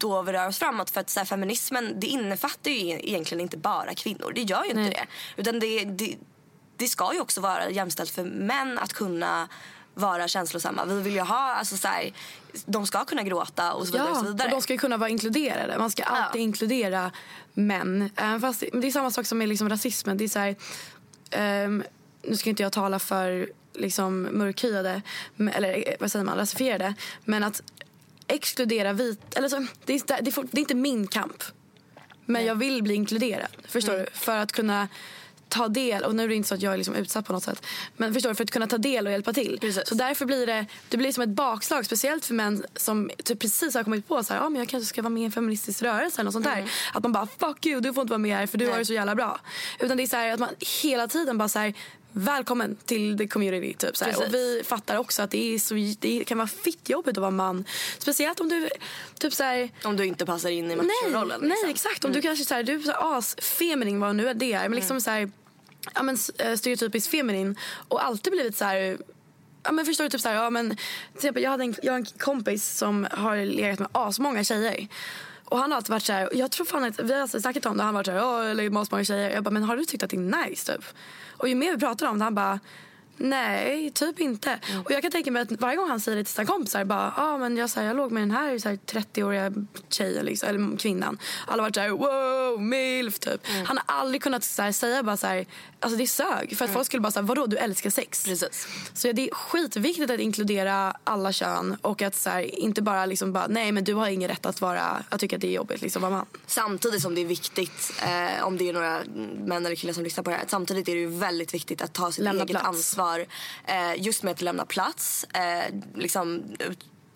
då vi rör oss framåt. För att så här, feminismen det innefattar ju egentligen inte bara kvinnor. Det gör ju inte Nej. det. Utan det, det, det ska ju också vara jämställt för män att kunna vara känslosamma. Vi vill ju ha, alltså så här, de ska kunna gråta och så vidare. och så Ja, vidare. och de ska kunna vara inkluderade. Man ska alltid inkludera män. Även fast det, är samma sak som med liksom rasismen. Det är så här, ehm, nu ska inte jag tala för liksom, mörkhyade, eller eh, vad säger man, rasifierade. Men att exkludera vit... Eller så, det, är, det, är, det är inte min kamp. Men jag vill bli inkluderad. Förstår Mm. du? För att kunna ta del, och nu är det inte så att jag är liksom utsatt på något sätt, men förstår du, för att kunna ta del och hjälpa till. Precis. Så därför blir det, det blir som ett bakslag, speciellt för män som typ precis har kommit på så här, ah, men jag kanske ska vara med i en feministisk rörelse eller något sånt där. Att man bara fuck you, du får inte vara med här för du Nej. har det så jävla bra. Utan det är så här att man hela tiden bara så här, Välkommen till the community. Typ, så. Och vi fattar också att det, är så, det kan vara fitt jobbigt att vara man. Speciellt om du typ så här, Om du inte passar in i Nej, machorollen. nej liksom. exakt. Om du kanske så här, du är så as-feminin, vad nu är det är. Men liksom så här, ja, men, eh, stereotypiskt feminin och alltid blivit så här Ja, men förstår du, typ så här, ja, men, till exempel, jag, hade en, jag har en kompis som har legat med asmånga tjejer. Och han har alltid varit så här, jag tror fan att vi har alltid snackat om det. Han har varit så här, jag lägger med oss många tjejer. Jag bara, men har du tyckt att det är nice typ? Och ju mer vi pratar om det, han bara, Nej, typ inte. Och jag kan tänka mig att varje gång han säger det till sina kompisar bara, ah, men jag, så här, jag låg med den här, så här 30-åriga tjejen liksom, eller kvinnan. Alla har varit så här, wow, milf typ. Han har aldrig kunnat så här, säga bara så här, alltså det sög. För att folk skulle bara säga, vadå du älskar sex? Precis. Så det är skitviktigt att inkludera alla kön och att så inte bara liksom bara, nej men du har ingen rätt att vara, att tycka att det är jobbigt liksom vara man. Samtidigt som det är viktigt, eh, om det är några män eller killar som lyssnar på det här. Samtidigt är det ju väldigt viktigt att ta sitt Lämna eget plats. ansvar. Eh, just med att lämna plats, eh, liksom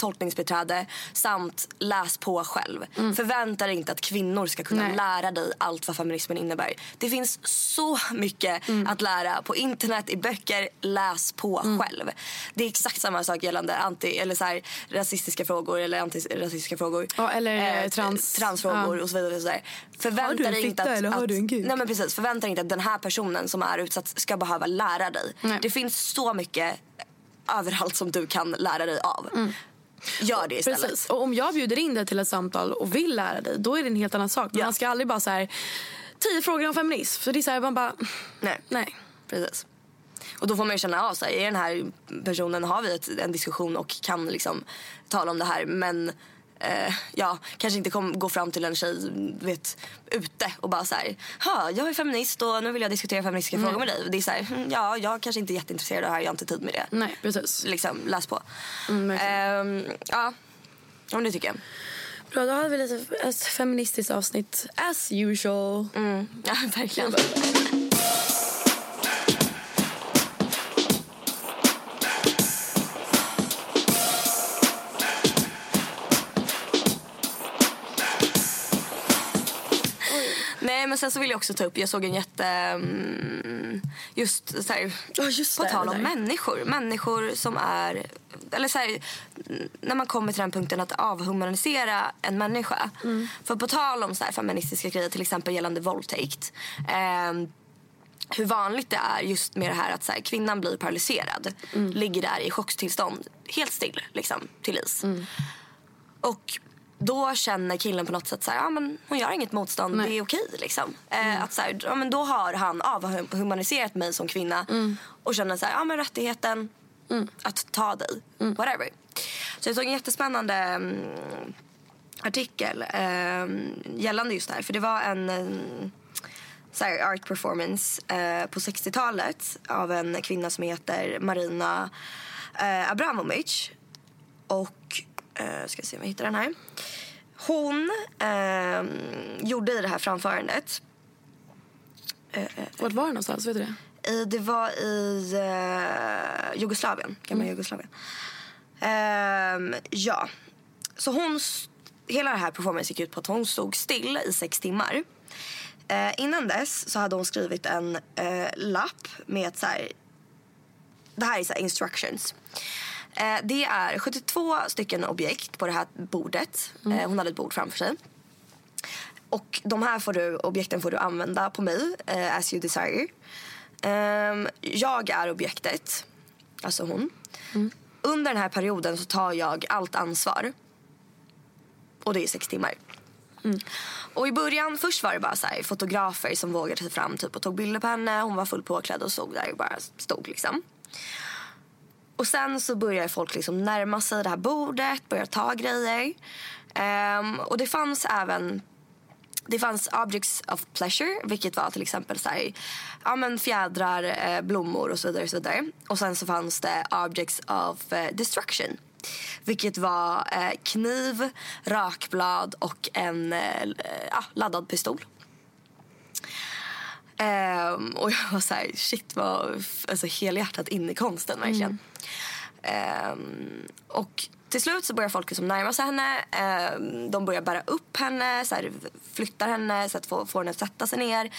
tolkningsbeträde samt läs på själv. Förvänta dig inte att kvinnor ska kunna Nej. lära dig allt vad feminismen innebär. Det finns så mycket att lära på internet, i böcker. Läs på själv. Det är exakt samma sak gällande anti, eller så här, rasistiska frågor eller antirasistiska frågor. Ja, eller, eh, trans- transfrågor ja. och så vidare. Och så där. Förvänta dig inte att, att? Nej men precis, förvänta dig inte att den här personen som är utsatt ska behöva lära dig. Nej. Det finns så mycket överallt som du kan lära dig av. Gör det istället. Precis. Och om jag bjuder in dig till ett samtal och vill lära dig, då är det en helt annan sak. Men Ja. man ska aldrig bara så här, tio frågor om feminism. För det är så här, man bara, Nej. nej. Precis. Och då får man ju känna av sig. Är den här personen, har vi ett, en diskussion och kan liksom tala om det här. Men eh, ja, kanske inte kom, gå fram till en tjej vet, ute och bara så här. "Ha, jag är feminist och nu vill jag diskutera feministiska frågor med dig. Det är så här, "Mm, ja, jag kanske inte är jätteintresserad av det här, jag har inte tid med det. Nej, precis. Liksom, läs på. Mm. Ehm, ja, om det tycker jag. Bra, då har vi lite ett feministiskt avsnitt as usual. Mm, ja, verkligen. Men sen så vill jag också ta upp, jag såg en jätte, mm, just så här, Ja, just på tal om människor. Människor som är, eller så här, när man kommer till den punkten att avhumanisera en människa. Mm. För på tal om så här feministiska grejer, till exempel gällande våldtäkt. ehm, hur vanligt det är just med det här att så här, kvinnan blir paralyserad. Mm. Ligger där i chockstillstånd, helt still liksom, till is. Mm. Och då känner killen på något sätt så här, men hon gör inget motstånd, Nej. det är okej liksom. Eh, att så här, ja, men då har han avhumaniserat mig som kvinna och känner så här, ja men rättigheten att ta dig, whatever. Så jag såg en jättespännande mm, artikel eh, gällande just det här. För det var en eh, så här, art performance eh, på 60-talet av en kvinna som heter Marina eh, Abramovic. Och, eh, ska se om jag hittar den här. Hon eh, gjorde i det här framförandet Vart var det någonstans? Vet du det? i, det var i eh, Jugoslavien, gamla Jugoslavien. Ehm, ja, så hon, hela det här performance gick ut på att hon stod still i sex timmar. Innan dess så hade hon skrivit en lapp med ett så här, det här är så här instructions. Eh, det är 72 stycken objekt på det här bordet. Eh, hon hade ett bord framför sig. Och de här får du, objekten får du använda på mig eh, as you desire. Ehm, jag är objektet, alltså hon. Under den här perioden så tar jag allt ansvar. Och det är sex timmar. Och i början, först var det bara så här, fotografer som vågade sig fram typ, och tog bilder på henne. Hon var fullt påklädd och stod där och bara stod liksom. Och sen så börjar folk liksom närma sig det här bordet, börjar ta grejer. Um, och det fanns även det fanns objects of pleasure, vilket var till exempel så här, ja, men fjädrar, eh, blommor och så vidare. Och, så vidare. och sen så fanns det objects of eh, destruction. Vilket var eh, kniv, rakblad och en eh, laddad pistol. Ehm, och jag var så här, shit vad alltså, helhjärtat in i konsten verkligen. Ehm, och till slut så börjar folk liksom närma sig henne. Ehm, de börjar bära upp henne, så här, flyttar henne så att få, få henne att sätta sig ner.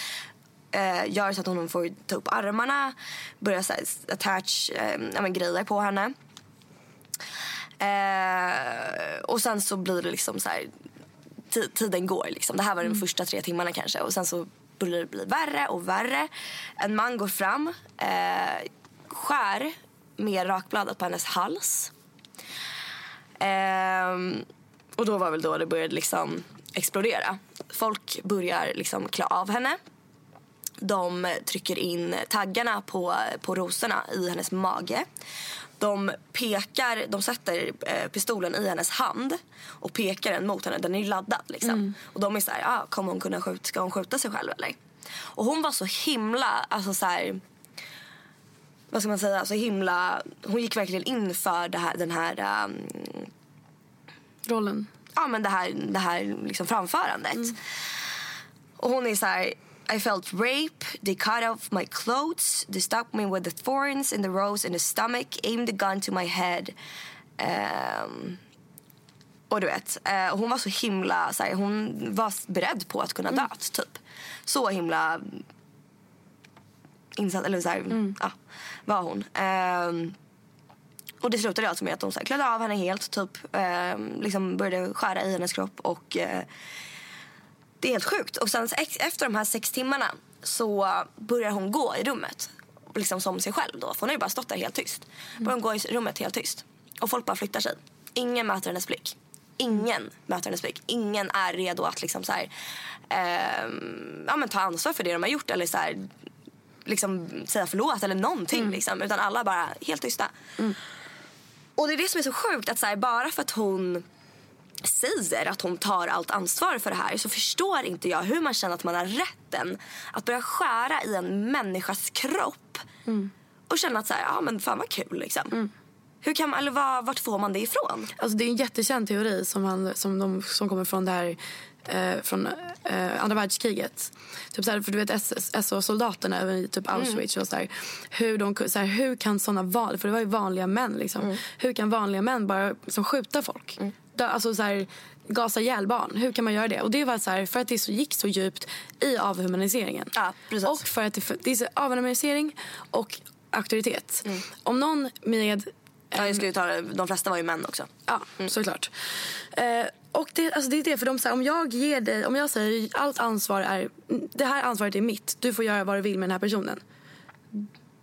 Uh, gör så att hon får ta upp armarna, börjar så här, attach uh, grejer på henne. Eh, och sen så blir det liksom så här, ti- tiden går liksom. Det här var de första tre timmarna kanske och sen så börjar det bli värre och värre. En man går fram, eh, skär med rakbladet på hennes hals. Eh, och då var väl då det började liksom explodera. Folk börjar liksom klä av henne. De trycker in taggarna på, på rosorna i hennes mage. De pekar, de sätter eh, pistolen i hennes hand och pekar den mot henne. Den är laddad liksom. Och de är så här, ah, kommer hon kunna skjuta, ska hon skjuta sig själv eller? Och hon var så himla, alltså så här, vad ska man säga, så himla, hon gick verkligen in för här, den här um, Rollen. ja, men det här, det här liksom framförandet. Och hon är så här... I felt rape, they cut off my clothes, they stuck me with the thorns in the rose in the stomach, aimed the gun to my head. Ehm, och du vet, eh, hon var så himla, så här, hon var beredd på att kunna dö typ. Så himla insatt, eller så här, ja, var hon. Ehm, och det slutade alltså med att de så här, klädde av henne helt, typ, eh, liksom började skära i hennes kropp och eh, det är helt sjukt. Och sen efter de här sex timmarna så börjar hon gå i rummet. Liksom som sig själv då. För hon har ju bara stått där helt tyst. Börjar hon gå i rummet helt tyst. Och folk bara flyttar sig. Ingen möter hennes blick. Ingen möter hennes blick. Ingen är redo att liksom så här, ehm, ja, men ta ansvar för det de har gjort. Eller så här, liksom säga förlåt eller någonting. Liksom. Utan alla bara helt tysta. Och det är det som är så sjukt. att så här, Bara för att hon säger att hon tar allt ansvar för det här så förstår inte jag hur man känner att man har rätten att börja skära i en människas kropp och känna att så här, ja men fan vad kul liksom. Hur kan man, eller var, vart får man det ifrån? Alltså det är en jättekänd teori som, han, som, de, som kommer från det här eh, från eh, andra världskriget. Typ så här, för du vet SO-soldaterna även i typ Auschwitz och så här, hur, de, så här, hur kan såna val, för det var ju vanliga män liksom. Hur kan vanliga män bara som skjuta folk? Dö, alltså så här, gasa ihjäl barn. Hur kan man göra det? Och det var så här, för att det så, gick så djupt i avhumaniseringen. Ja, precis. och för att det, det är så avhumanisering och auktoritet. Om någon med Ja, jag skulle ju ta, det- de flesta var ju män också. Ja, såklart. Eh, och det, alltså det är det, för de säger om jag ger dig, om jag säger allt ansvar är, det här ansvaret är mitt, du får göra vad du vill med den här personen.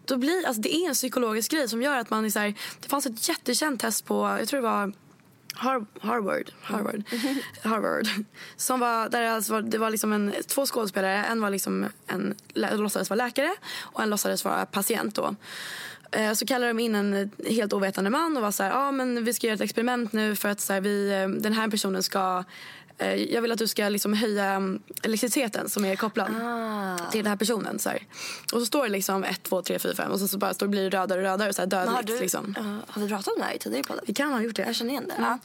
Då blir, alltså det är en psykologisk grej som gör att man är så här, det fanns ett jättekänt test på, jag tror det var har, Harvard, Harvard, Harvard. Som var, där alltså var, det var liksom en, två skådespelare. En var liksom en, låtsades vara läkare och en låtsades vara patient. Då. Eh, så kallade de in en helt ovetande man och var så här, ah, men vi ska göra ett experiment nu för att så här, vi, eh, den här personen ska jag vill att du ska liksom höja mm, elektriciteten som är kopplad till den här personen. Så här. Och så står det liksom 1, 2, 3, 4, 5 och så, så bara står, blir det rödare och rödare. Så här dödligt. har, du, liksom. Ja, har vi pratat om det här i tidigare podden? Vi kan ha gjort det. Jag känner igen det. Mm. Ja.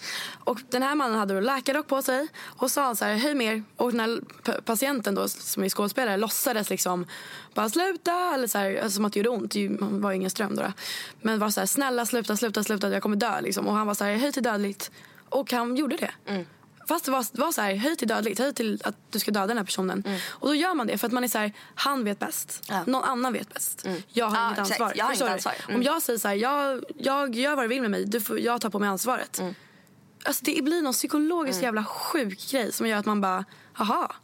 Och den här mannen hade då läkarrock på sig och sa så här, höj mer. Och den här patienten då, som är skådespelare låtsades liksom bara sluta. Eller så här, alltså, som att det gjorde ont. Det var ju ingen ström då. då. Men var så här, snälla sluta, sluta, sluta. Jag kommer dö liksom. Och han var så här, höj till dödligt. Och han gjorde det. Mm. Fast det var, var så här, höj till dödligt, höj till att du ska döda den här personen. Och då gör man det för att man är så här, han vet bäst. Ja. Någon annan vet bäst. Jag har Ja, inget ansvar. Jag har inget ansvar. Mm. Om jag säger så här, jag, jag gör vad du vill med mig, du får, jag tar på mig ansvaret. Mm. Alltså det blir någon psykologisk jävla sjuk grej som gör att man bara, aha.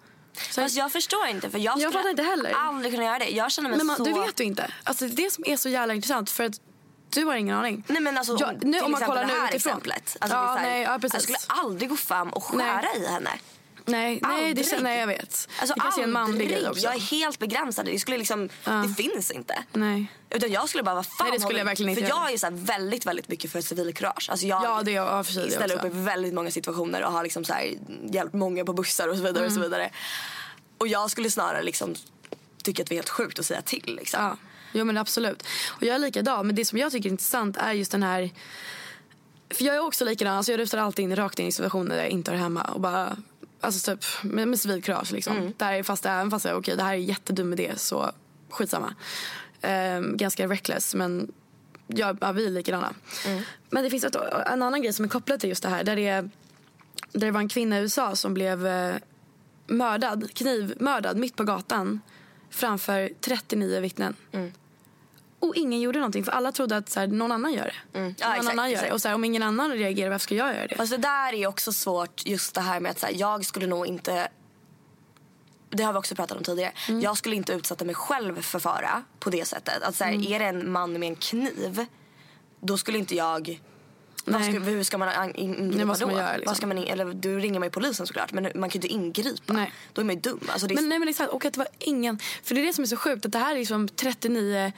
Så Fast jag förstår inte för jag Jag skulle inte heller. aldrig kunna göra det. Jag känner mig men man, så... du vet du inte. Alltså det som är så jävla intressant för att du har ingen aning. Nej men alltså Ja, om, nu, om man kollar nu utifrån. exemplet. Alltså, Ja, här, nej, ja, precis. Jag skulle aldrig gå fram och skära i henne. Nej, nej, det, känner- nej jag vet. Alltså det kanske är en manlig grej också. Jag är helt begränsad. Det, skulle liksom, det finns inte. Nej. Utan jag skulle bara, vad fan Nej, det skulle jag verkligen inte För göra. jag är så väldigt, väldigt mycket för civilkurage. Alltså jag Ja, det är jag ja, för sig, ställer upp i väldigt många situationer och har liksom så här hjälpt många på bussar och så vidare. Mm. Och så vidare. Och jag skulle snarare liksom tycka att det är helt sjukt att säga till. Liksom. Ja, jo, men absolut. Och jag är likadan. Men det som jag tycker är intressant är just den här... För jag är också likadan. Alltså jag rusar alltid in rakt in i situationer där jag inte hör hemma. Och bara, Alltså typ med, med civilkurage liksom. Mm. Där, fast även fast jag, okej det här är en jättedum idé så skitsamma. Ehm, ganska reckless men ja, ja, vi är likadana. Mm. Men det finns ett, en annan grej som är kopplad till just det här. Där det, är, där det var en kvinna i USA som blev eh, mördad, knivmördad mitt på gatan framför 39 vittnen. Mm. Och ingen gjorde någonting för alla trodde att så här, någon annan gör det. Mm. Ja, någon exakt, annan gör det. exakt. Och så här, om ingen annan reagerar varför ska jag göra det? Fast det där är också svårt, just det här med att så här, jag skulle nog inte det har vi också pratat om tidigare. Mm. Jag skulle inte utsätta mig själv för fara på det sättet. Att så Mm. Är det en man med en kniv, då skulle inte jag... Ska, hur ska man an- in- ingripa Nej, vad ska då? man göra, liksom? vad ska man in, eller, du ringer man ju polisen såklart, men man kan ju inte ingripa. Nej. Då är man ju dum. Alltså, det är, Men nej men exakt, och att det var ingen, för det är det som är så sjukt att det här är liksom 39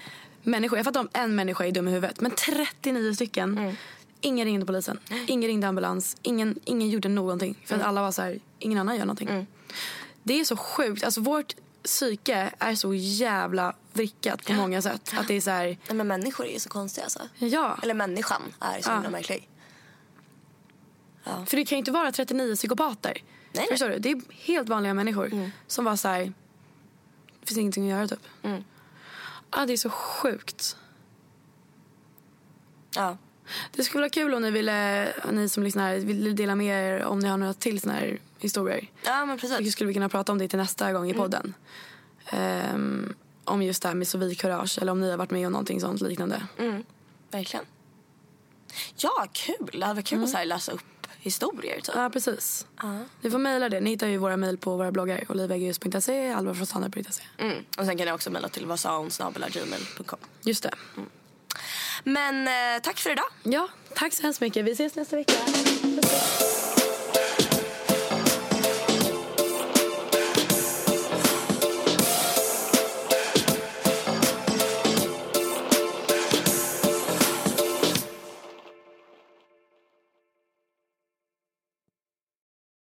människor. Jag fattar om en människa är dum i huvudet, men 39 stycken. Mm. Ingen ringde polisen, ingen ringde ambulans, ingen, ingen gjorde någonting. För att Mm. alla var så här, ingen annan gör någonting. Det är så sjukt, alltså vårt psyke är så jävla vrickat på många sätt. Att det är så här, nej, men människor är ju så konstiga alltså. ja. Eller människan är så Ja. himla märklig. För det kan ju inte vara 39 psykopater. Nej. Förstår du? Det är helt vanliga människor som var så här, det finns ingenting att göra typ. Mm. Ah, det är så sjukt. Ja. Det skulle vara kul om ni ville, ni som lyssnar, ville dela med er om ni har några till såna här historier. ja, men precis. Så skulle vi kunna prata om det till nästa gång i Mm. podden. Ehm, om just det här med civilkurage eller om ni har varit med om någonting sånt liknande. Mm, verkligen. Ja, kul. Det hade varit kul Mm. att så läsa upp historier. Typ. Ja, precis. Ja. Ni får mejla det. Ni hittar ju våra mejl på våra bloggar. olivegius.se, alvafrånstandarp.se. Mm. Och sen kan jag också mejla till vasaonsnabelagmail.com. Just det. Men eh, tack för idag. Ja, tack så hemskt mycket. Vi ses nästa vecka.